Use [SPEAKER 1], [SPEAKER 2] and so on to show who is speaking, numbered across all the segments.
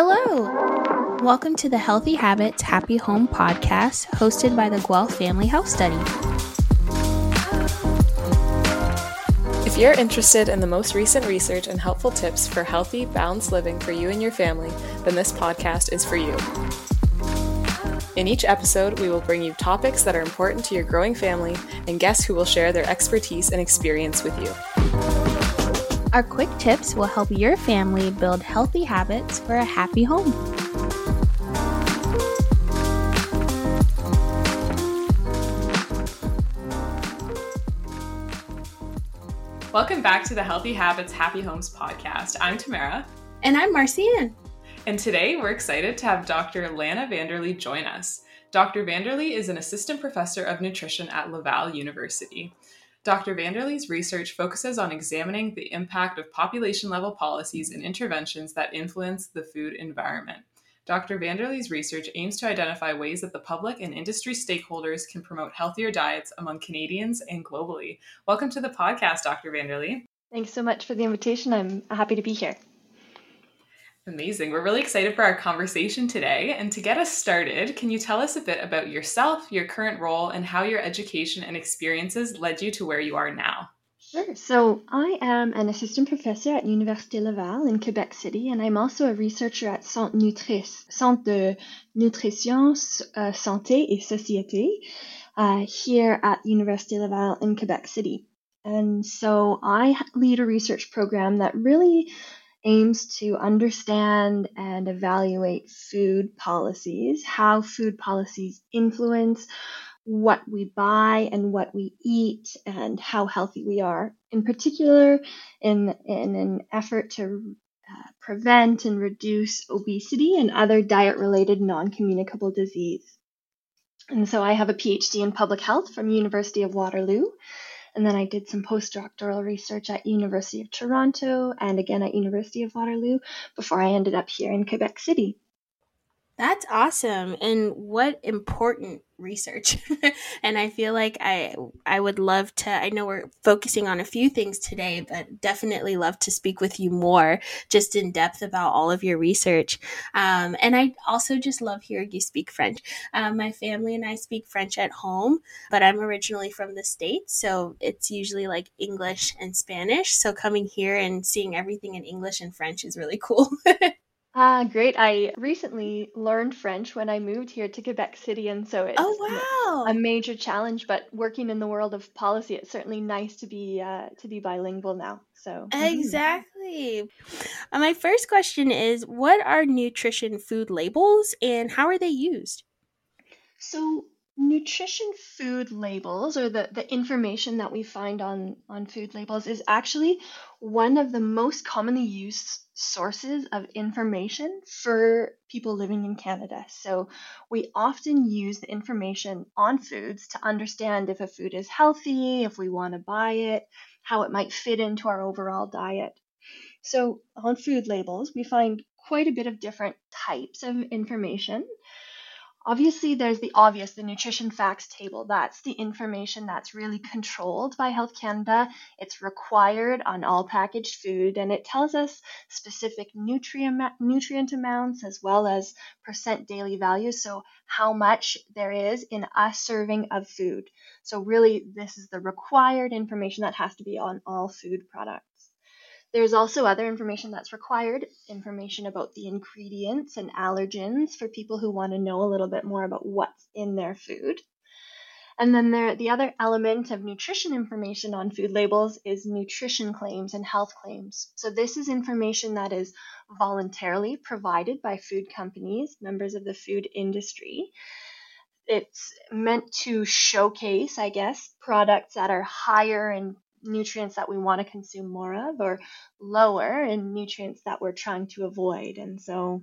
[SPEAKER 1] Hello! Welcome to the Healthy Habits Happy Home podcast hosted by the Guelph Family Health Study.
[SPEAKER 2] If you're interested in the most recent research and helpful tips for healthy, balanced living for you and your family, then this podcast is for you. In each episode, we will bring you topics that are important to your growing family and guests who will share their expertise and experience with you.
[SPEAKER 1] Our quick tips will help your family build healthy habits for a happy home.
[SPEAKER 2] Welcome back to the Healthy Habits Happy Homes podcast. I'm Tamara.
[SPEAKER 1] And I'm Marcian.
[SPEAKER 2] And today we're excited to have Dr. Lana Vanderlee join us. Dr. Vanderlee is an assistant professor of nutrition at Laval University. Dr. Vanderlee's research focuses on examining the impact of population level policies and interventions that influence the food environment. Dr. Vanderlee's research aims to identify ways that the public and industry stakeholders can promote healthier diets among Canadians and globally. Welcome to the podcast, Dr. Vanderlee.
[SPEAKER 3] Thanks so much for the invitation. I'm happy to be here.
[SPEAKER 2] Amazing. We're really excited for our conversation today. And to get us started, can you tell us a bit about yourself, your current role, and how your education and experiences led you to where you are now?
[SPEAKER 3] Sure. So I am an assistant professor at Université Laval in Quebec City, and I'm also a researcher at Centre NUTRISS, Centre de Nutrition, uh, Santé et Société, uh, here at Université Laval in Quebec City. And so I lead a research program that really aims to understand and evaluate food policies, how food policies influence what we buy and what we eat and how healthy we are. In particular, in, in an effort to uh, prevent and reduce obesity and other diet related non communicable disease. And so I have a PhD in public health from University of Waterloo and then I did some postdoctoral research at University of Toronto and again at University of Waterloo before I ended up here in Quebec City.
[SPEAKER 1] That's awesome. And what important research. and I feel like I I would love to I know we're focusing on a few things today, but definitely love to speak with you more just in depth about all of your research. Um, and I also just love hearing you speak French. Um, my family and I speak French at home, but I'm originally from the States, so it's usually like English and Spanish. So coming here and seeing everything in English and French is really cool.
[SPEAKER 3] Ah, great. I recently learned French when I moved here to Quebec City, and so it's
[SPEAKER 1] Oh,
[SPEAKER 3] a
[SPEAKER 1] wow.
[SPEAKER 3] major challenge, but working in the world of policy, it's certainly nice to be uh, to be bilingual now. So, mhm.
[SPEAKER 1] Exactly. Uh, my first question is What are nutrition food labels and how are they used?
[SPEAKER 3] So, nutrition food labels, or the, the information that we find on, on food labels, is actually one of the most commonly used sources of information for people living in Canada. So, we often use the information on foods to understand if a food is healthy, if we want to buy it, how it might fit into our overall diet. So, on food labels, we find quite a bit of different types of information. Obviously, there's the obvious, the nutrition facts table. That's the information that's really controlled by Health Canada. It's required on all packaged food and it tells us specific nutrient, nutrient amounts as well as percent daily value. So, how much there is in a serving of food. So, really, this is the required information that has to be on all food products. There's also other information that's required, information about the ingredients and allergens for people who want to know a little bit more about what's in their food. And then there, the other element of nutrition information on food labels is nutrition claims and health claims. So this is information that is voluntarily provided by food companies, members of the food industry. It's meant to showcase, I guess, products that are higher in nutrients that we want to consume more of or lower in nutrients that we're trying to avoid. And so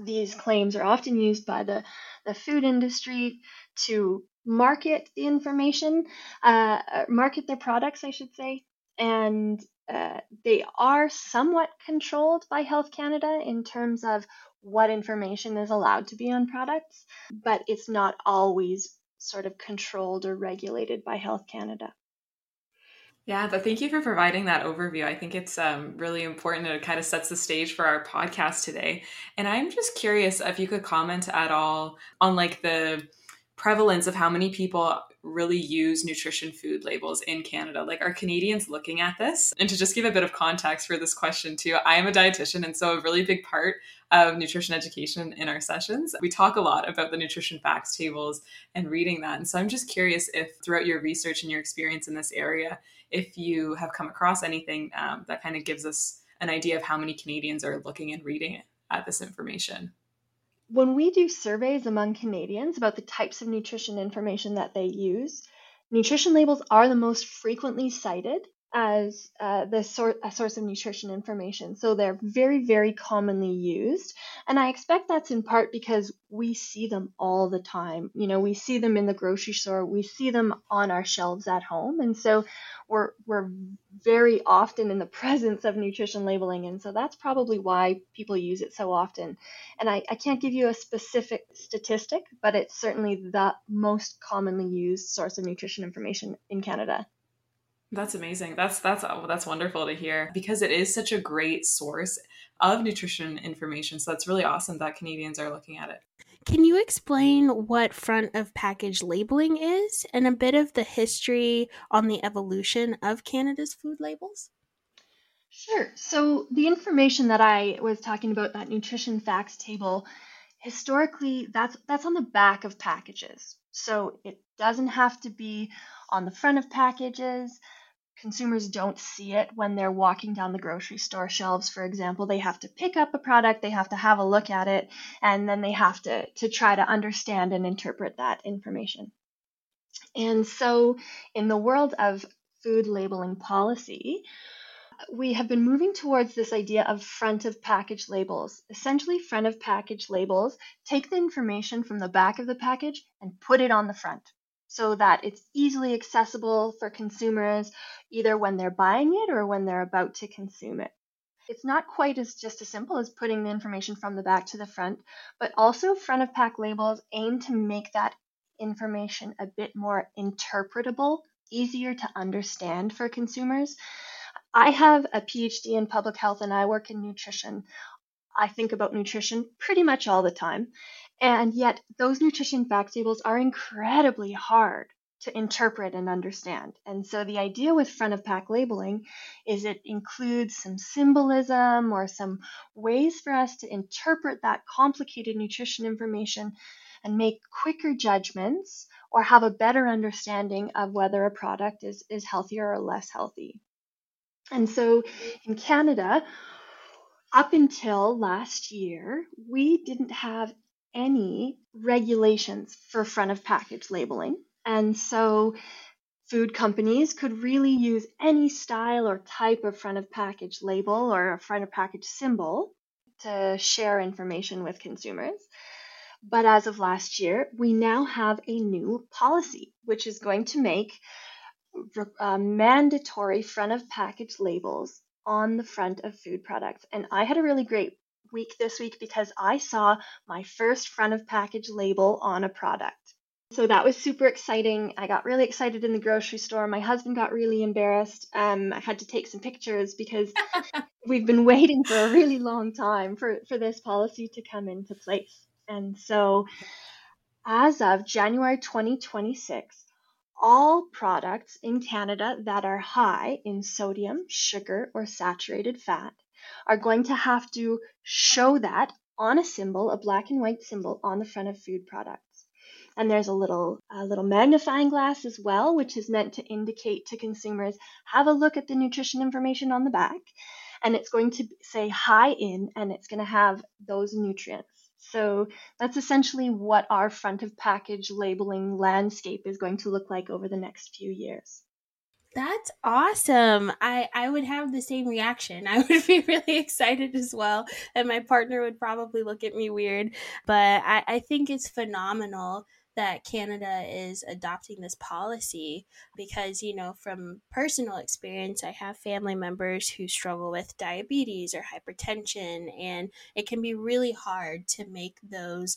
[SPEAKER 3] these claims are often used by the, the food industry to market the information, uh, market their products, I should say. And uh, they are somewhat controlled by Health Canada in terms of what information is allowed to be on products, but it's not always sort of controlled or regulated by Health Canada.
[SPEAKER 2] Yeah, but thank you for providing that overview. I think it's um, really important and it kind of sets the stage for our podcast today. And I'm just curious if you could comment at all on like the prevalence of how many people really use nutrition food labels in Canada. Like, are Canadians looking at this? And to just give a bit of context for this question, too, I am a dietitian. And so, a really big part of nutrition education in our sessions, we talk a lot about the nutrition facts tables and reading that. And so, I'm just curious if throughout your research and your experience in this area, if you have come across anything um, that kind of gives us an idea of how many Canadians are looking and reading at this information.
[SPEAKER 3] When we do surveys among Canadians about the types of nutrition information that they use, nutrition labels are the most frequently cited as uh, the sor- a source of nutrition information. So they're very, very commonly used. And I expect that's in part because we see them all the time. You know, we see them in the grocery store, we see them on our shelves at home. And so we're, we're very often in the presence of nutrition labeling. And so that's probably why people use it so often. And I, I can't give you a specific statistic, but it's certainly the most commonly used source of nutrition information in Canada.
[SPEAKER 2] That's amazing. That's that's uh, that's wonderful to hear because it is such a great source of nutrition information. So that's really awesome that Canadians are looking at it.
[SPEAKER 1] Can you explain what front of package labeling is and a bit of the history on the evolution of Canada's food labels?
[SPEAKER 3] Sure. So, the information that I was talking about, that nutrition facts table, historically, that's, that's on the back of packages. So, it doesn't have to be on the front of packages. Consumers don't see it when they're walking down the grocery store shelves for example. They have to pick up a product they have to have a look at it and then they have to to try to understand and interpret that information. And so in the world of food labeling policy we have been moving towards this idea of front of package labels. Essentially, front of package labels take the information from the back of the package and put it on the front so that it's easily accessible for consumers either when they're buying it or when they're about to consume it. It's not quite as just as simple as putting the information from the back to the front, but also front of pack labels aim to make that information a bit more interpretable, easier to understand for consumers. I have a PhD in public health and I work in nutrition. I think about nutrition pretty much all the time. And yet, those nutrition fact tables are incredibly hard to interpret and understand. And so, the idea with front of pack labeling is it includes some symbolism or some ways for us to interpret that complicated nutrition information and make quicker judgments or have a better understanding of whether a product is, is healthier or less healthy. And so, in Canada, up until last year, we didn't have any regulations for front of package labeling. And so food companies could really use any style or type of front of package label or a front of package symbol to share information with consumers. But as of last year, we now have a new policy, which is going to make uh, mandatory front of package labels on the front of food products. And I had a really great week this week because I saw my first front of package label on a product. So that was super exciting. I got really excited in the grocery store. My husband got really embarrassed. Um, I had to take some pictures because we've been waiting for a really long time for, for this policy to come into place. And so, as of January 2026, all products in Canada that are high in sodium, sugar, or saturated fat are going to have to show that on a symbol, a black and white symbol on the front of food products. And there's a little a little magnifying glass as well, which is meant to indicate to consumers, have a look at the nutrition information on the back. And it's going to say high in and it's going to have those nutrients. So that's essentially what our front of package labeling landscape is going to look like over the next few years.
[SPEAKER 1] That's awesome. I I would have the same reaction. I would be really excited as well. And my partner would probably look at me weird. But I, I think it's phenomenal that Canada is adopting this policy because, you know, from personal experience, I have family members who struggle with diabetes or hypertension, and it can be really hard to make those,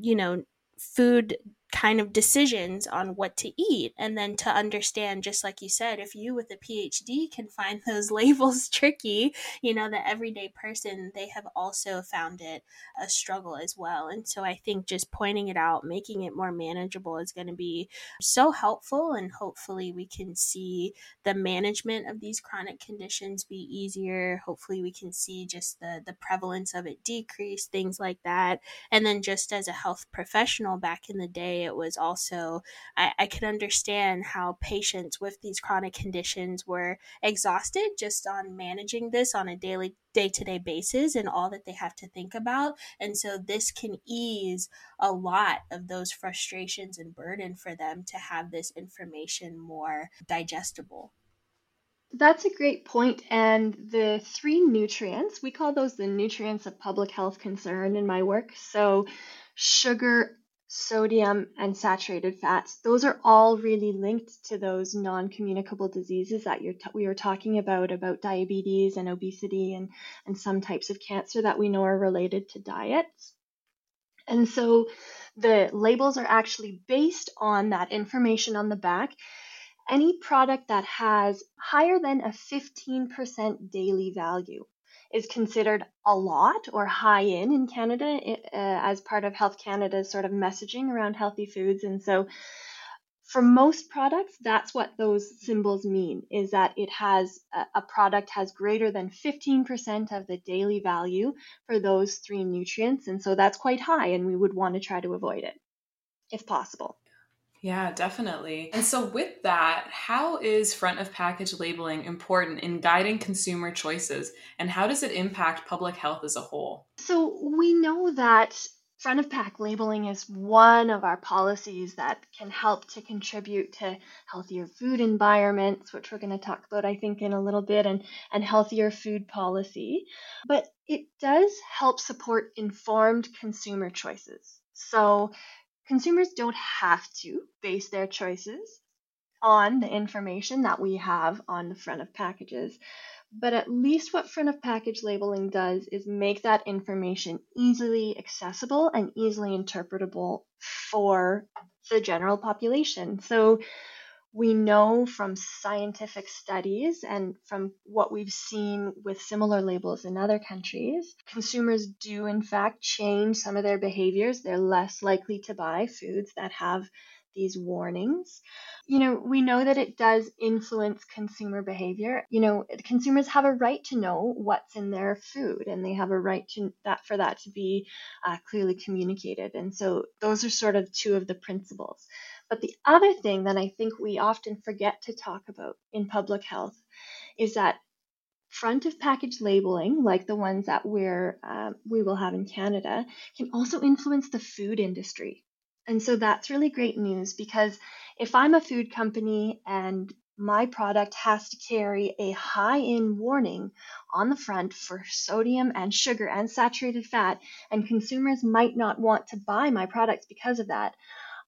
[SPEAKER 1] you know, food kind of decisions on what to eat. And then to understand just like you said if you with a phd can find those labels tricky you know the everyday person they have also found it a struggle as well. And so i think just pointing it out making it more manageable is going to be so helpful. And hopefully we can see the management of these chronic conditions be easier. Hopefully we can see just the the prevalence of it decrease things like that. And then just as a health professional back in the day it was also I, I could understand how patients with these chronic conditions were exhausted just on managing this on a daily day to day basis and all that they have to think about. And so this can ease a lot of those frustrations and burden for them to have this information more digestible.
[SPEAKER 3] That's a great point. And the three nutrients, we call those the nutrients of public health concern in my work. So, sugar, sodium, and saturated fats, those are all really linked to those non communicable diseases that t- we were talking about, about diabetes and obesity and, and some types of cancer that we know are related to diets. And so, the labels are actually based on that information on the back any product that has higher than a 15% daily value is considered a lot or high in in Canada uh, as part of Health Canada's sort of messaging around healthy foods. And so for most products, that's what those symbols mean is that it has a, a product has greater than 15% of the daily value for those three nutrients. And so that's quite high, and we would want to try to avoid it if possible.
[SPEAKER 2] Yeah, definitely. And so, with that, how is front of package labeling important in guiding consumer choices and how does it impact public health as a whole?
[SPEAKER 3] So, we know that front of pack labeling is one of our policies that can help to contribute to healthier food environments, which we're going to talk about, I think, in a little bit, and, and healthier food policy. But it does help support informed consumer choices. So, consumers don't have to base their choices on the information that we have on the front of packages. But at least what front of package labeling does is make that information easily accessible and easily interpretable for the general population. So we know from scientific studies and from what we've seen with similar labels in other countries, consumers do in fact change some of their behaviors. They're less likely to buy foods that have these warnings. You know, we know that it does influence consumer behavior. You know, consumers have a right to know what's in their food and they have a right to that for that to be uh, clearly communicated. And so those are sort of two of the principles. But the other thing that I think we often forget to talk about in public health is that front of package labeling, like the ones that we're, uh, we will have in Canada, can also influence the food industry. And so that's really great news because if I'm a food company and my product has to carry a high in warning on the front for sodium and sugar and saturated fat, and consumers might not want to buy my products because of that,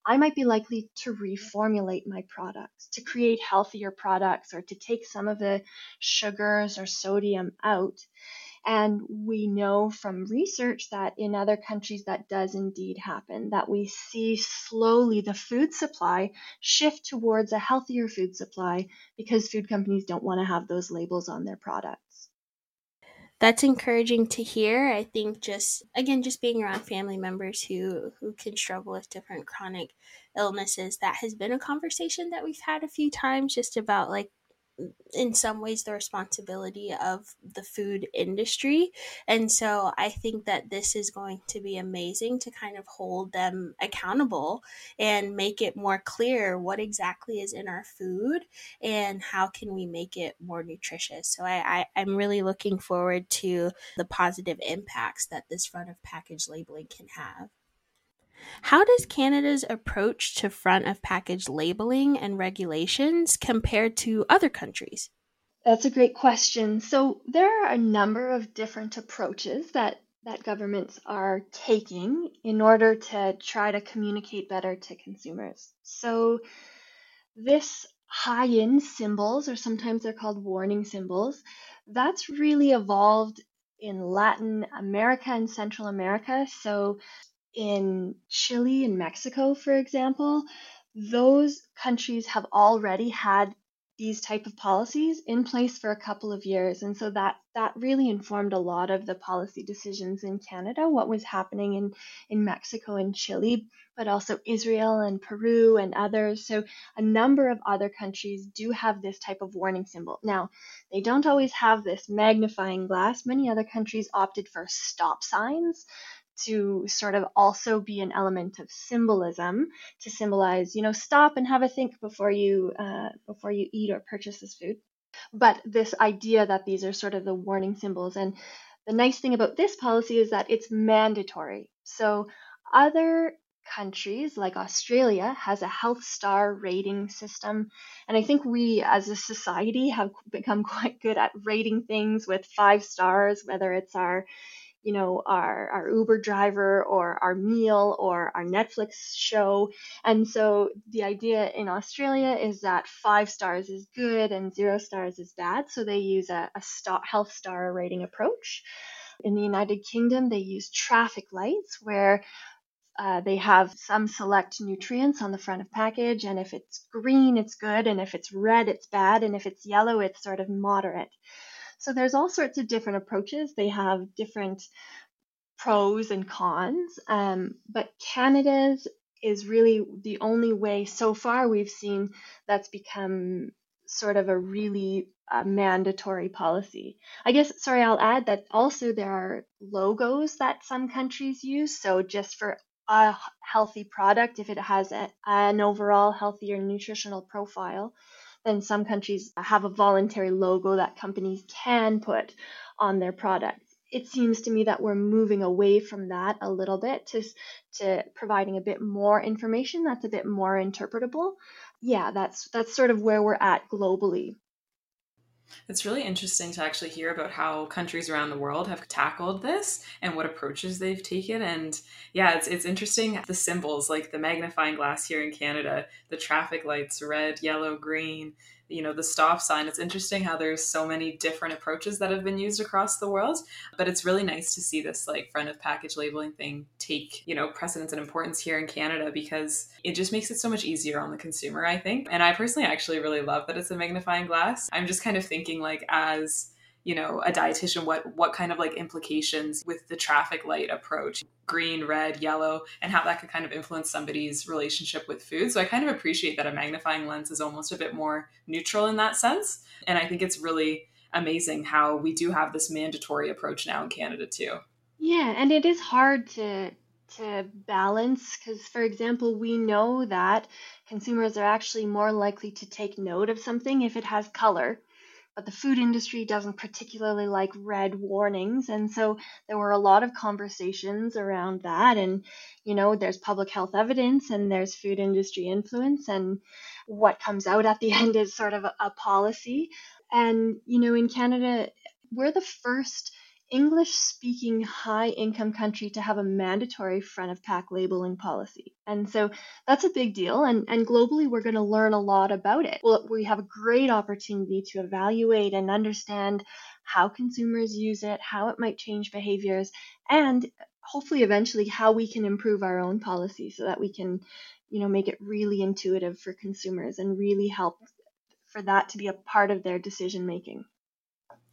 [SPEAKER 3] I might be likely to reformulate my products, to create healthier products, or to take some of the sugars or sodium out. And we know from research that in other countries that does indeed happen, that we see slowly the food supply shift towards a healthier food supply because food companies don't want to have those labels on their products
[SPEAKER 1] that's encouraging to hear. I think just again just being around family members who who can struggle with different chronic illnesses that has been a conversation that we've had a few times just about like in some ways the responsibility of the food industry. And so I think that this is going to be amazing to kind of hold them accountable and make it more clear what exactly is in our food and how can we make it more nutritious. So I, I, am really looking forward to the positive impacts that this front of package labeling can have. How does Canada's approach to front of package labeling and regulations compare to other countries?
[SPEAKER 3] That's a great question. So, there are a number of different approaches that, that governments are taking in order to try to communicate better to consumers. So, this high in symbols, or sometimes they're called warning symbols, that's really evolved in Latin America and Central America. So, in Chile and Mexico, for example, those countries have already had these type of policies in place for a couple of years. And so that that really informed a lot of the policy decisions in Canada what was happening in in Mexico and Chile but also Israel and Peru and others. So a number of other countries do have this type of warning symbol. Now they don't always have this magnifying glass. Many other countries opted for stop signs to sort of also be an element of symbolism to symbolize, you know, stop and have a think before you uh, before you eat or purchase this food. But this idea that these are sort of the warning symbols, and the nice thing about this policy is that it's mandatory. So other countries like Australia has a health star rating system. And I think we as a society have become quite good at rating things with five stars, whether it's our you know, our, our Uber driver or our meal or our Netflix show. And so the idea in Australia is that five stars is good and zero stars is bad. So they use a, a star, health star rating approach. In the United Kingdom, they use traffic lights where uh, they have some select nutrients on the front of package, and if it's green, it's good, and if it's red, it's bad, and if it's yellow, it's sort of moderate. So there's all sorts of different approaches. They have different pros and cons. Um, but Canada's is really the only way so far we've seen that's become sort of a really uh, mandatory policy. I guess, sorry, I'll add that also there are logos that some countries use. So just for a healthy product, if it has a, an overall healthier nutritional profile, then some countries have a voluntary logo that companies can put on their products. It seems to me that we're moving away from that a little bit to, to providing a bit more information that's a bit more interpretable. Yeah, that's that's sort of where we're at globally.
[SPEAKER 2] It's really interesting to actually hear about how countries around the world have tackled this and what approaches they've taken. And yeah, it's, it's interesting the symbols like the magnifying glass here in Canada, the traffic lights, red, yellow, green, you know the stop sign. It's interesting how there's so many different approaches that have been used across the world but it's really nice to see this like front of package labeling thing take you know precedence and importance here in canada because it just makes it so much easier on the consumer i think. And i personally actually really love that it's a magnifying glass. I'm just kind of thinking like as you know a dietitian what what kind of like implications with the traffic light approach green red yellow and how that could kind of influence somebody's relationship with food. So i kind of appreciate that a magnifying lens is almost a bit more neutral in that sense. And i think it's really amazing how we do have this mandatory approach now in canada too.
[SPEAKER 3] Yeah and it is hard to to balance because for example we know that consumers are actually more likely to take note of something if it has color but the food industry doesn't particularly like red warnings. And so there were a lot of conversations around that. And, you know, there's public health evidence and there's food industry influence. And what comes out at the end is sort of a, a policy. And, you know, in Canada, we're the first English speaking high income country to have a mandatory front of pack labeling policy. And so that's a big deal. And, and globally, we're going to learn a lot about it. Well, we have a great opportunity to evaluate and understand how consumers use it, how it might change behaviors, and hopefully eventually how we can improve our own policy so that we can, you know, make it really intuitive for consumers and really help for that to be a part of their decision making.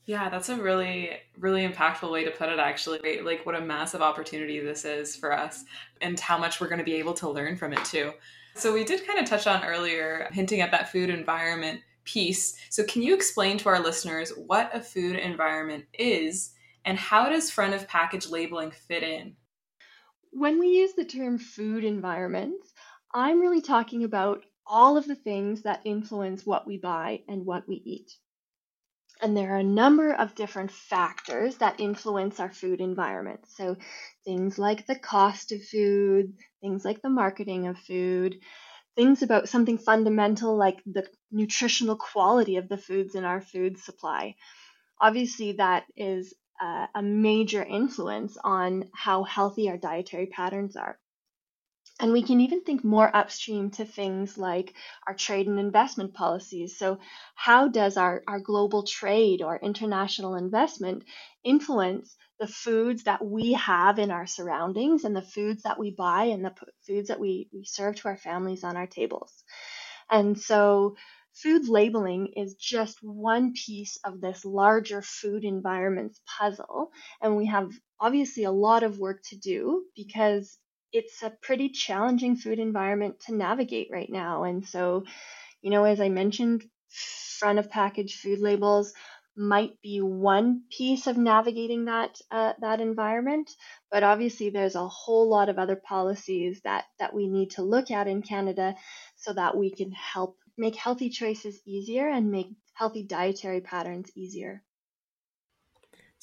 [SPEAKER 2] Yeah, that's a really, really impactful way to put it, actually. Like, what a massive opportunity this is for us and how much we're going to be able to learn from it, too. So, we did kind of touch on earlier, hinting at that food environment piece. So, can you explain to our listeners what a food environment is and how does front of package labeling fit in?
[SPEAKER 3] When we use the term food environments, I'm really talking about all of the things that influence what we buy and what we eat. And there are a number of different factors that influence our food environment. So, things like the cost of food, things like the marketing of food, things about something fundamental like the nutritional quality of the foods in our food supply. Obviously, that is a major influence on how healthy our dietary patterns are. And we can even think more upstream to things like our trade and investment policies. So, how does our, our global trade or international investment influence the foods that we have in our surroundings and the foods that we buy and the foods that we, we serve to our families on our tables? And so, food labeling is just one piece of this larger food environments puzzle. And we have obviously a lot of work to do because it's a pretty challenging food environment to navigate right now. And so, you know, as I mentioned, front of package food labels might be one piece of navigating that uh, that environment, but obviously there's a whole lot of other policies that that we need to look at in Canada so that we can help make healthy choices easier and make healthy dietary patterns easier.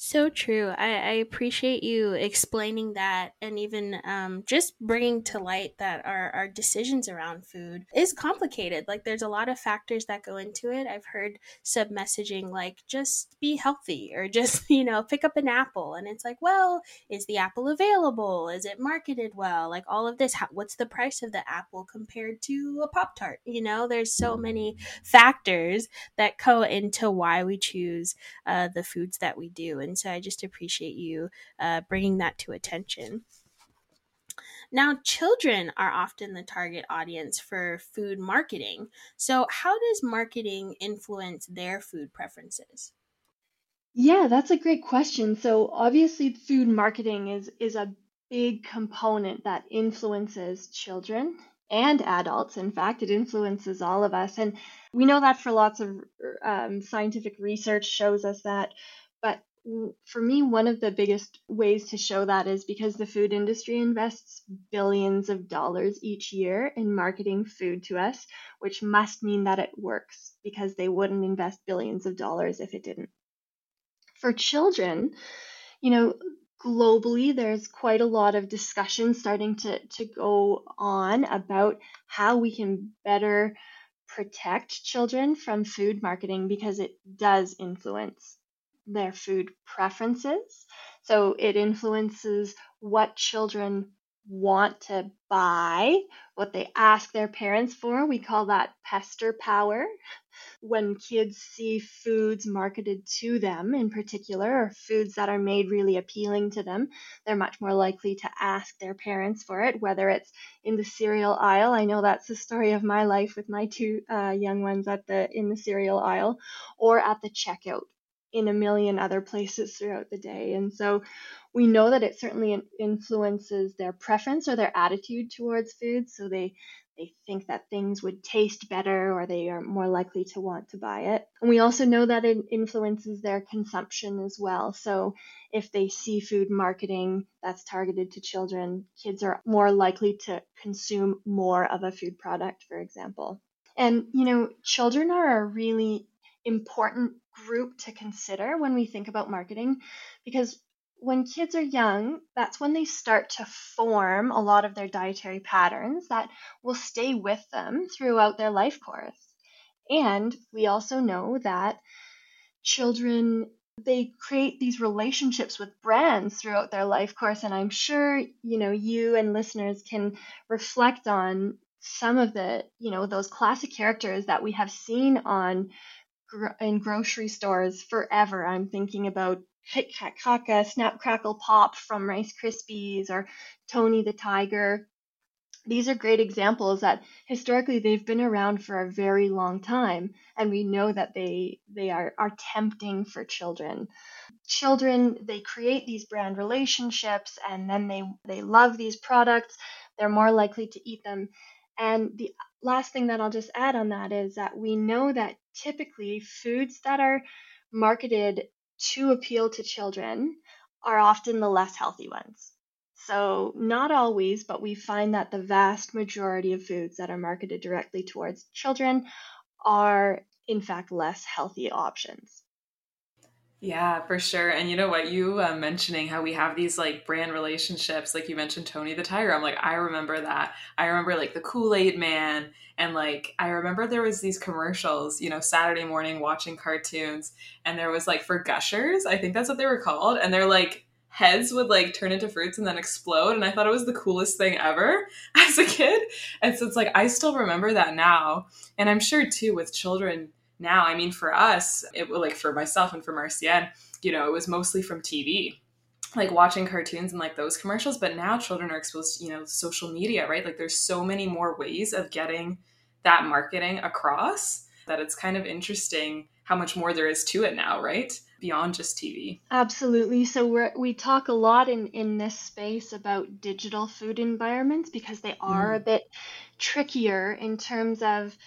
[SPEAKER 1] So true. I, I appreciate you explaining that and even um, just bringing to light that our, our decisions around food is complicated. Like, there's a lot of factors that go into it. I've heard sub messaging like, just be healthy or just, you know, pick up an apple. And it's like, well, is the apple available? Is it marketed well? Like, all of this. How, what's the price of the apple compared to a Pop Tart? You know, there's so many factors that go into why we choose uh, the foods that we do. And so I just appreciate you uh, bringing that to attention. Now, children are often the target audience for food marketing. So, how does marketing influence their food preferences?
[SPEAKER 3] Yeah, that's a great question. So, obviously, food marketing is is a big component that influences children and adults. In fact, it influences all of us. And we know that for lots of um, scientific research shows us that. But for me, one of the biggest ways to show that is because the food industry invests billions of dollars each year in marketing food to us, which must mean that it works because they wouldn't invest billions of dollars if it didn't. For children, you know, globally, there's quite a lot of discussion starting to, to go on about how we can better protect children from food marketing because it does influence their food preferences. So it influences what children want to buy, what they ask their parents for. We call that pester power. When kids see foods marketed to them in particular, or foods that are made really appealing to them, they're much more likely to ask their parents for it, whether it's in the cereal aisle. I know that's the story of my life with my two uh, young ones at the in the cereal aisle, or at the checkout in a million other places throughout the day. And so we know that it certainly influences their preference or their attitude towards food. So they they think that things would taste better or they are more likely to want to buy it. And we also know that it influences their consumption as well. So if they see food marketing that's targeted to children, kids are more likely to consume more of a food product, for example. And, you know, children are a really important group to consider when we think about marketing because when kids are young, that's when they start to form a lot of their dietary patterns that will stay with them throughout their life course. And we also know that children they create these relationships with brands throughout their life course and i'm sure you know you and listeners can reflect on some of the you know those classic characters that we have seen on in grocery stores forever. I'm thinking about Kit Kat Kaka, Snap Crackle Pop from Rice Krispies, or Tony the Tiger. These are great examples that historically they've been around for a very long time, and we know that they they are, are tempting for children. Children they create these brand relationships, and then they they love these products. They're more likely to eat them. And the last thing that I'll just add on that is that we know that typically foods that are marketed to appeal to children are often the less healthy ones. So, not always, but we find that the vast majority of foods that are marketed directly towards children are, in fact, less healthy options.
[SPEAKER 2] Yeah, for sure. And you know what? You uh, mentioning how we have these like brand relationships, like you mentioned Tony the Tiger. I'm like, I remember that. I remember like the Kool Aid Man. And like, I remember there was these commercials, you know, Saturday morning watching cartoons. And there was like for Gushers, I think that's what they were called. And they're like, heads would like turn into fruits and then explode. And I thought it was the coolest thing ever as a kid. And so it's like, I still remember that now. And I'm sure too with children now, I mean, for us, it like for myself and for Marcienne, you know, it was mostly from TV like watching cartoons and like those commercials but now children are exposed to you know social media right like there's so many more ways of getting that marketing across that it's kind of interesting how much more there is to it now right beyond just TV.
[SPEAKER 3] Absolutely. So we we talk a lot in in this space about digital food environments because they are mm. a bit trickier in terms of,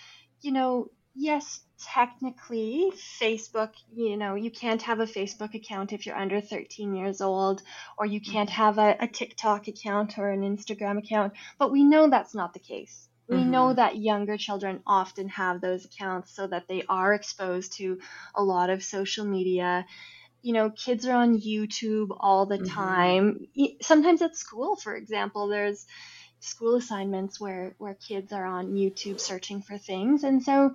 [SPEAKER 3] you know, yes, technically Facebook, you know, you can't have a Facebook account if you're under 13 years old, or you can't mm-hmm. have a, a TikTok account or an Instagram account, but we know that's not the case. We mm-hmm. know that younger children often have those accounts so that they are exposed to a lot of social media. You know, kids are on YouTube all the mm-hmm. time. Sometimes at school, for example, there's school assignments where where kids are on YouTube searching for things. And so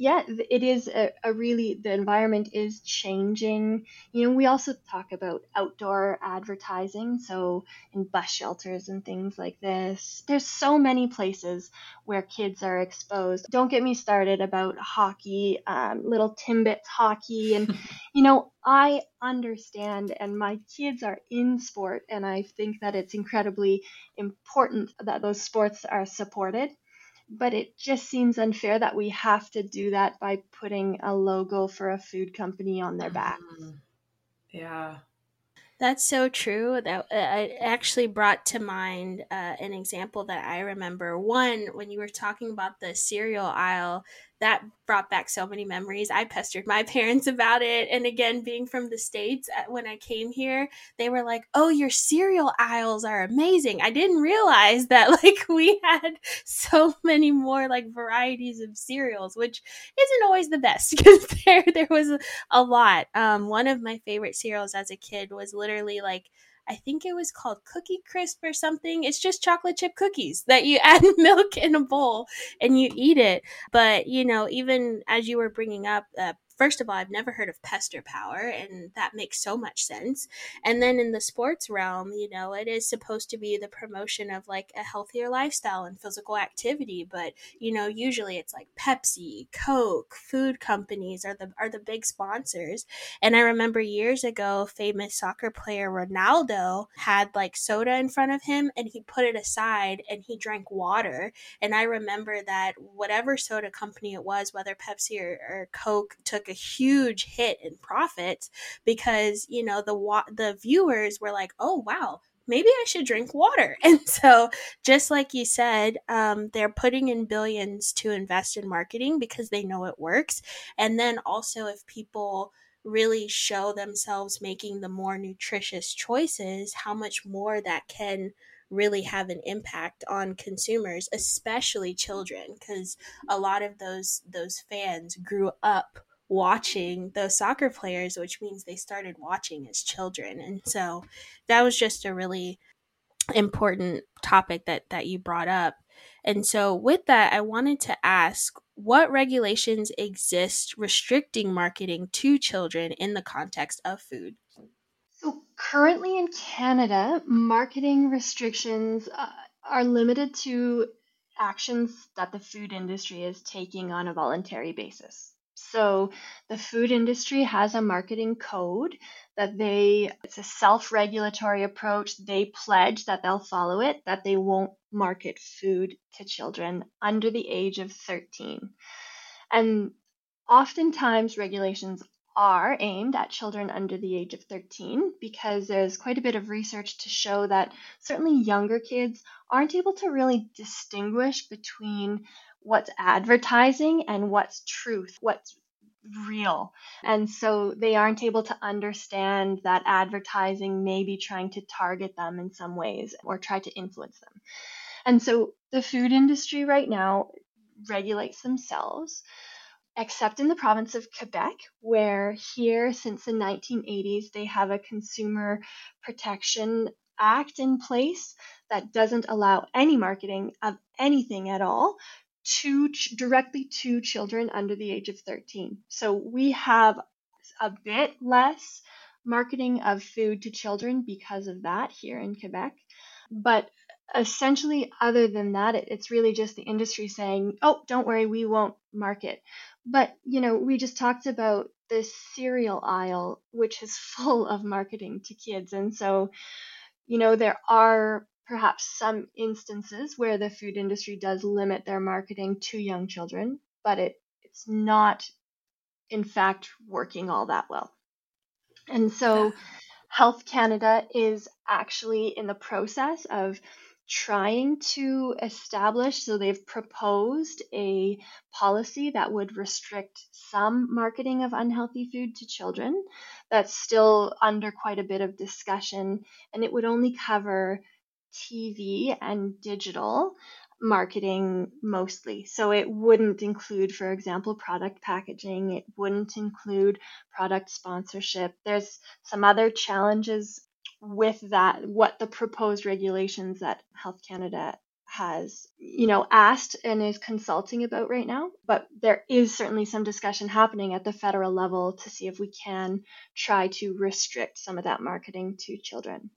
[SPEAKER 3] yeah, it is a, a, really, the environment is changing. You know, we also talk about outdoor advertising. So, in bus shelters and things like this, there's so many places where kids are exposed. Don't get me started about hockey, um, little Timbits hockey. And, you know, I understand, and my kids are in sport, and I think that it's incredibly important that those sports are supported but it just seems unfair that we have to do that by putting a logo for a food company on their back. Mm-hmm.
[SPEAKER 2] Yeah.
[SPEAKER 1] That's so true. That uh, it actually brought to mind uh, an example that I remember. One, when you were talking about the cereal aisle, that brought back so many memories. I pestered my parents about it. And again, being from the States, uh, when I came here, they were like, Oh, your cereal aisles are amazing. I didn't realize that, like, we had so many more, like, varieties of cereals, which isn't always the best because there, there was a, a lot. Um, one of my favorite cereals as a kid was literally like, I think it was called Cookie Crisp or something. It's just chocolate chip cookies that you add milk in a bowl and you eat it. But, you know, even as you were bringing up uh, first of all, I've never heard of Pester Power, and that makes so much sense. And then in the sports realm, you know, it is supposed to be the promotion of like a healthier lifestyle and physical activity, but you know, usually it's like Pepsi, Coke, food companies are the are the big sponsors. And I remember years ago, famous soccer player Ronaldo had like soda in front of him, and he put it aside and he drank water. And I remember that whatever soda company it was, whether Pepsi or, or Coke, took a huge hit in profits because you know the the viewers were like, "Oh wow, maybe I should drink water. And so, just like you said, um, they're putting in billions to invest in marketing because they know it works. And then also, if people really show themselves making the more nutritious choices, how much more that can really have an impact on consumers, especially children, because a lot of those those fans grew up watching those soccer players, which means they started watching as children. And so that was just a really important topic that that you brought up. And so with that, I wanted to ask what regulations exist restricting marketing to children in the context of food?
[SPEAKER 3] So currently in Canada, marketing restrictions uh, are limited to actions that the food industry is taking on a voluntary basis. So the food industry has a marketing code that they, it's a self regulatory approach. They pledge that they'll follow it, that they won't market food to children under the age of 13. And oftentimes regulations are aimed at children under the age of 13 because there's quite a bit of research to show that certainly younger kids aren't able to really distinguish between what's advertising and what's truth, what's real. And so they aren't able to understand that advertising may be trying to target them in some ways or try to influence them. And so the food industry right now regulates themselves, except in the province of Quebec, where here since the 1980s they have a consumer protection act in place that doesn't allow any marketing of anything at all to directly to children under the age of 13. So we have a bit less marketing of food to children because of that here in Quebec. But essentially, other than that, it, it's really just the industry saying, oh, don't worry, we won't market. But, you know, we just talked about the cereal aisle, which is full of marketing to kids. And so, you know, there are perhaps some instances where the food industry does limit their marketing to young children, but it, it's not, in fact, working all that well. And so, Health Canada is actually in the process of trying to establish, so they've proposed a policy that would restrict some marketing of unhealthy food to children. That's still under quite a bit of discussion, and it would only cover TV and digital marketing mostly. So it wouldn't include, for example, product packaging, it wouldn't include product sponsorship. There's some other challenges with that, what the proposed regulations that Health Canada has, you know, asked and is consulting about right now. But there is certainly some discussion happening at the federal level to see if we can try to restrict some of that marketing to children.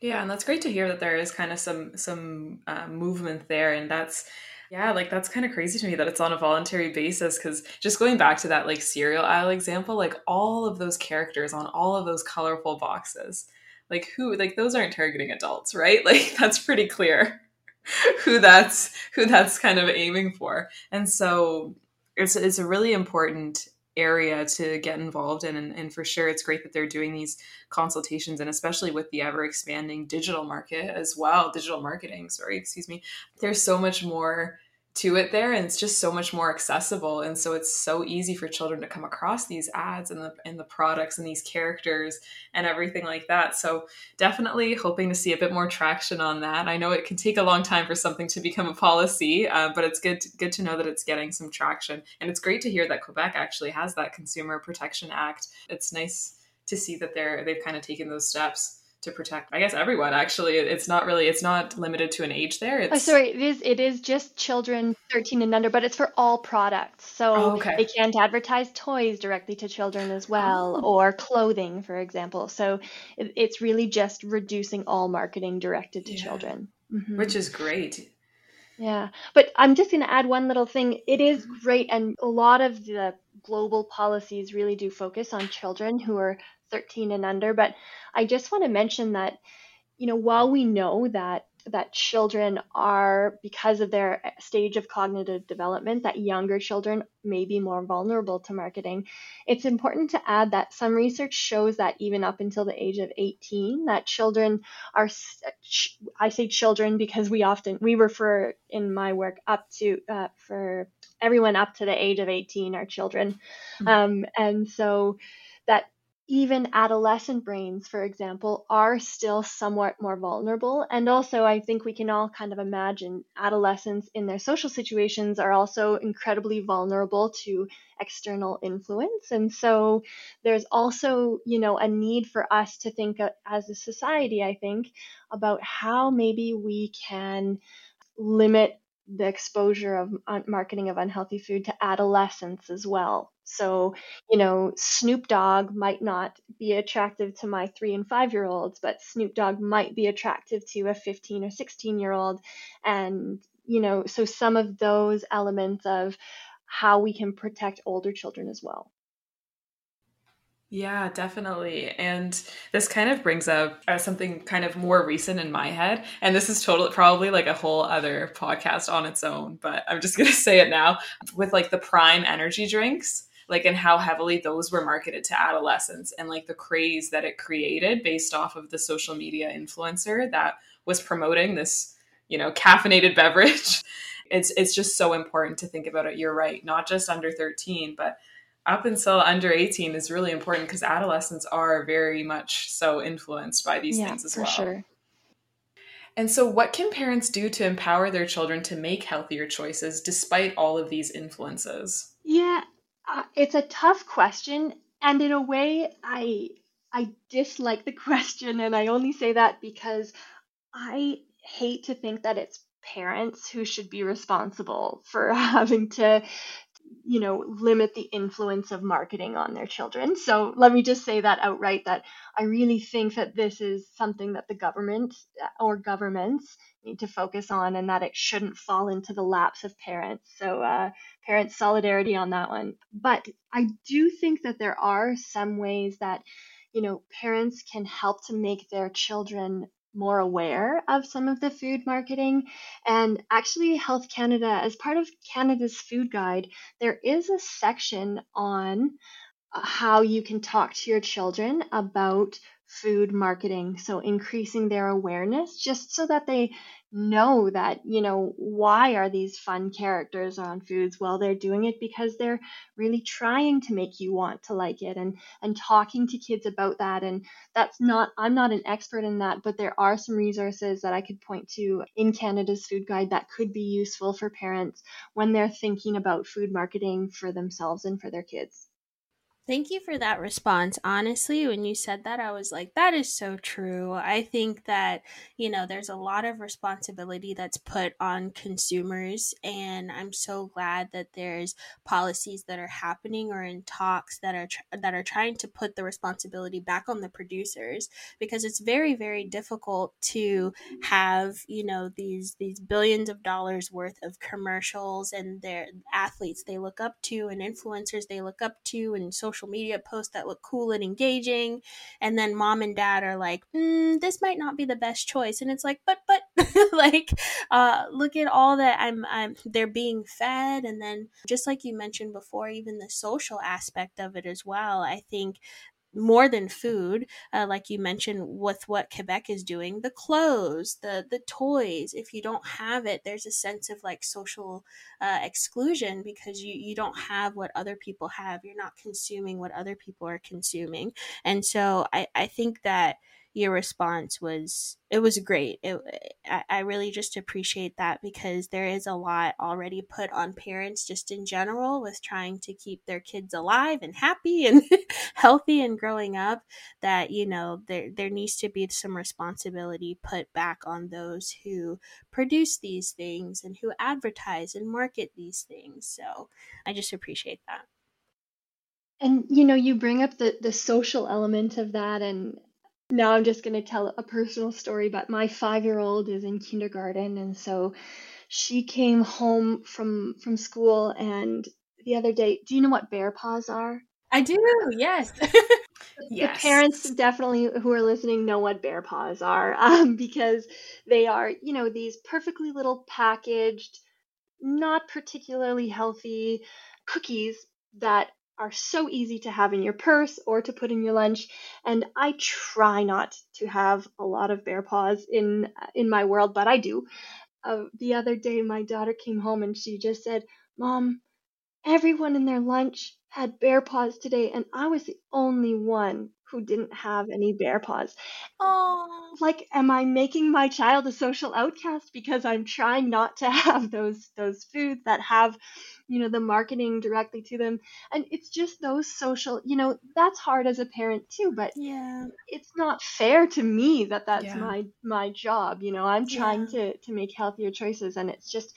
[SPEAKER 2] Yeah, and that's great to hear that there is kind of some some uh, movement there, and that's yeah, like that's kind of crazy to me that it's on a voluntary basis. Because just going back to that like cereal aisle example, like all of those characters on all of those colorful boxes, like who like those aren't targeting adults, right? Like that's pretty clear who that's who that's kind of aiming for, and so it's it's a really important area to get involved in and, and, for sure it's great that they're doing these consultations and especially with the ever expanding digital market as well digital marketing sorry excuse me there's so much more to it there and it's just so much more accessible and so it's so easy for children to come across these ads and the and the products and these characters and everything like that. So definitely hoping to see a bit more traction on that. I know it can take a long time for something to become a policy uh, but it's good to, good to know that it's getting some traction. And it's great to hear that quebec actually has that consumer protection act. It's nice to see that they're they've kind of taken those steps to protect i guess everyone actually it's not really it's not limited to an age there it's...
[SPEAKER 3] oh, sorry it is it is just children 13 and under but it's for all products so oh, okay. they can't advertise toys directly to children as well oh. or clothing for example so it, it's really just reducing all marketing directed to yeah. children
[SPEAKER 2] mm-hmm. which is great
[SPEAKER 3] yeah but i'm just going to add one little thing it is great and a lot of the global policies really do focus on children who are 13 and under. But I just want to mention that, you know, while we know that that children are because of their stage of cognitive development that younger children may be more vulnerable to marketing it's important to add that some research shows that even up until the age of 18 that children are i say children because we often we refer in my work up to uh, for everyone up to the age of 18 are children mm-hmm. um, and so that even adolescent brains, for example, are still somewhat more vulnerable. And also, I think we can all kind of imagine adolescents in their social situations are also incredibly vulnerable to external influence. And so, there's also, you know, a need for us to think as a society, I think, about how maybe we can limit the exposure of marketing of unhealthy food to adolescents as well. So, you know, Snoop Dogg might not be attractive to my three and five year olds, but Snoop Dogg might be attractive to a 15 or 16 year old. And, you know, so some of those elements of how we can protect older children as well.
[SPEAKER 2] Yeah, definitely. And this kind of brings up uh, something kind of more recent in my head. And this is totally probably like a whole other podcast on its own, but I'm just going to say it now with like the prime energy drinks like and how heavily those were marketed to adolescents and like the craze that it created based off of the social media influencer that was promoting this you know caffeinated beverage it's it's just so important to think about it you're right not just under 13 but up until under 18 is really important because adolescents are very much so influenced by these yeah, things as
[SPEAKER 3] for
[SPEAKER 2] well
[SPEAKER 3] sure.
[SPEAKER 2] and so what can parents do to empower their children to make healthier choices despite all of these influences
[SPEAKER 3] yeah uh, it's a tough question, and in a way, I I dislike the question, and I only say that because I hate to think that it's parents who should be responsible for having to you know, limit the influence of marketing on their children. So let me just say that outright that I really think that this is something that the government uh, or governments need to focus on and that it shouldn't fall into the laps of parents. So, uh, parents' solidarity on that one. But I do think that there are some ways that, you know, parents can help to make their children more aware of some of the food marketing. And actually, Health Canada, as part of Canada's food guide, there is a section on uh, how you can talk to your children about food marketing. So, increasing their awareness just so that they know that, you know, why are these fun characters on foods? Well, they're doing it because they're really trying to make you want to like it and and talking to kids about that and that's not I'm not an expert in that, but there are some resources that I could point to in Canada's food guide that could be useful for parents when they're thinking about food marketing for themselves and for their kids.
[SPEAKER 1] Thank you for that response. Honestly, when you said that, I was like, that is so true. I think that, you know, there's a lot of responsibility that's put on consumers. And I'm so glad that there's policies that are happening or in talks that are, tr- that are trying to put the responsibility back on the producers because it's very, very difficult to have, you know, these, these billions of dollars worth of commercials and their athletes they look up to and influencers they look up to and social social media posts that look cool and engaging and then mom and dad are like mm, this might not be the best choice and it's like but but like uh look at all that i'm i'm they're being fed and then just like you mentioned before even the social aspect of it as well i think more than food, uh, like you mentioned with what Quebec is doing, the clothes, the the toys. If you don't have it, there's a sense of like social uh, exclusion because you you don't have what other people have. You're not consuming what other people are consuming, and so I I think that your response was it was great. It, I, I really just appreciate that because there is a lot already put on parents just in general with trying to keep their kids alive and happy and healthy and growing up that you know there there needs to be some responsibility put back on those who produce these things and who advertise and market these things. So I just appreciate that.
[SPEAKER 3] And you know, you bring up the the social element of that and now I'm just going to tell a personal story, but my five year old is in kindergarten. And so she came home from, from school. And the other day, do you know what bear paws are?
[SPEAKER 1] I do, yes.
[SPEAKER 3] yes. The parents definitely who are listening know what bear paws are um, because they are, you know, these perfectly little packaged, not particularly healthy cookies that are so easy to have in your purse or to put in your lunch and i try not to have a lot of bear paws in in my world but i do uh, the other day my daughter came home and she just said mom everyone in their lunch had bear paws today and i was the only one who didn't have any bear paws.
[SPEAKER 1] Oh,
[SPEAKER 3] like, am I making my child a social outcast because I'm trying not to have those those foods that have, you know, the marketing directly to them? And it's just those social, you know, that's hard as a parent too. But
[SPEAKER 1] yeah,
[SPEAKER 3] it's not fair to me that that's
[SPEAKER 2] Yeah.
[SPEAKER 3] my my job. You know, I'm trying
[SPEAKER 1] Yeah.
[SPEAKER 3] to to make healthier choices, and it's just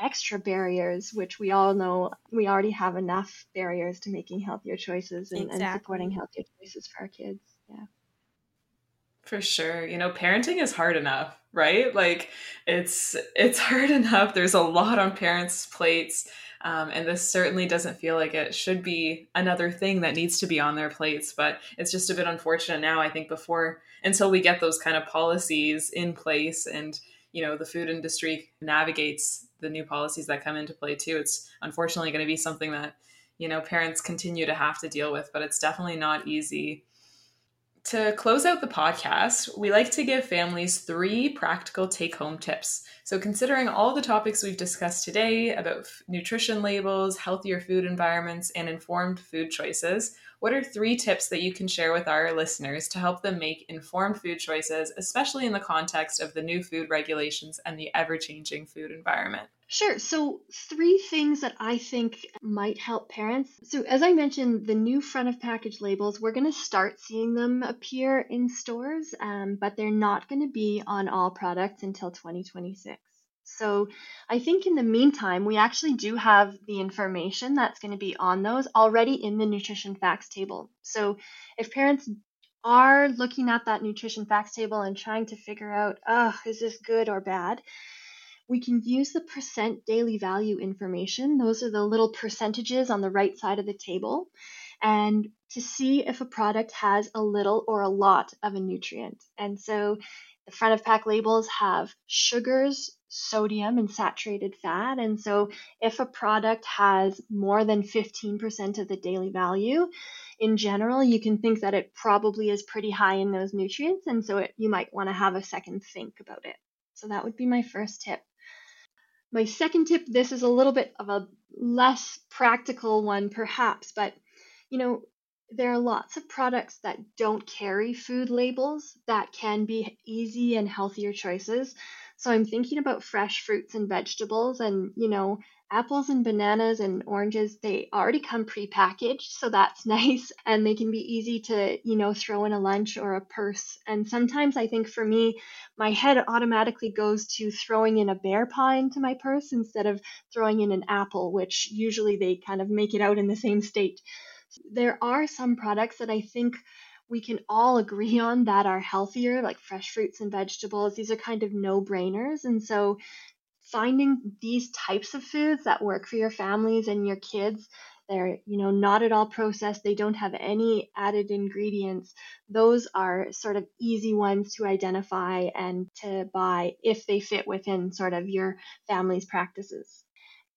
[SPEAKER 3] extra barriers, which we all know we already have enough barriers to making healthier choices and, and supporting healthier choices for our kids. Yeah.
[SPEAKER 2] For sure. You know, parenting is hard enough, right? Like it's it's hard enough. There's a lot on parents' plates. Um, and this certainly doesn't feel like it should be another thing that needs to be on their plates, but it's just a bit unfortunate now. I think before until we get those kind of policies in place and you know the food industry navigates the new policies that come into play too, it's unfortunately going to be something that you know parents continue to have to deal with, but it's definitely not easy to close out the podcast, we like to give families three practical take home tips. So, considering all the topics we've discussed today about nutrition labels, healthier food environments, and informed food choices, what are three tips that you can share with our listeners to help them make informed food choices, especially in the context of the new food regulations and the ever changing food environment?
[SPEAKER 3] Sure. So, three things that I think might help parents. So, as I mentioned, the new front of package labels, we're going to start seeing them appear in stores, um, but they're not going to be on all products until 2026. So I think in the meantime, we actually do have the information that's going to be on those already in the nutrition facts table. So if parents are looking at that nutrition facts table and trying to figure out, oh, is this good or bad? We can use the percent daily value information. Those are the little percentages on the right side of the table. And to see if a product has a little or a lot of a nutrient. And so the front of pack labels have sugars, sodium, and saturated fat. And so if a product has more than 15% of the daily value, in general, you can think that it probably is pretty high in those nutrients. And so it, you might want to have a second think about it. So that would be my first tip. My second tip this is a little bit of a less practical one, perhaps, but you know, there are lots of products that don't carry food labels that can be easy and healthier choices. So I'm thinking about fresh fruits and vegetables and, you know, apples and bananas and oranges, they already come pre-packaged, so that's nice and they can be easy to, you know, throw in a lunch or a purse. And sometimes I think for me, my head automatically goes to throwing in a bear paw into my purse instead of throwing in an apple, which usually they kind of make it out in the same state. There are some products that I think we can all agree on that are healthier, like fresh fruits and vegetables. These are kind of no brainers. And so finding these types of foods that work for your families and your kids they're you know not at all processed they don't have any added ingredients those are sort of easy ones to identify and to buy if they fit within sort of your family's practices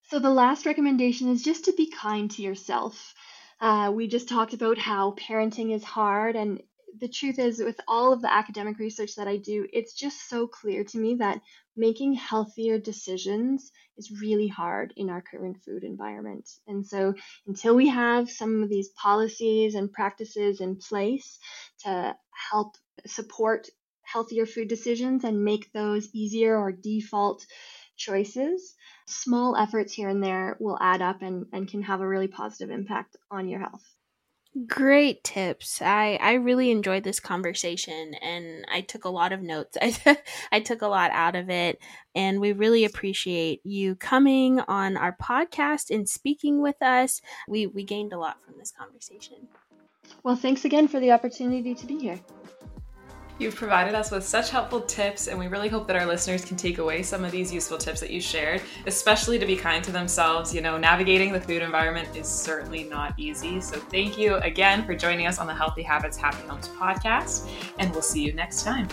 [SPEAKER 3] so the last recommendation is just to be kind to yourself uh, we just talked about how parenting is hard, and the truth is, with all of the academic research that I do, it's just so clear to me that making healthier decisions is really hard in our current food environment. And so, until we have some of these policies and practices in place to help support healthier food decisions and make those easier or default choices, small efforts here and there will add up and, and can have a really positive impact on your health.
[SPEAKER 1] Great tips. I, I really enjoyed this conversation and I took a lot of notes. I, I took a lot out of it. And we really appreciate you coming on our podcast and speaking with us. We, we gained a lot from this conversation.
[SPEAKER 3] Well, thanks again for the opportunity to be here.
[SPEAKER 2] You've provided us with such helpful tips, and we really hope that our listeners can take away some of these useful tips that you shared, especially to be kind to themselves. You know, navigating the food environment is certainly not easy. So, thank you again for joining us on the Healthy Habits, Happy Homes podcast, and we'll see you next time.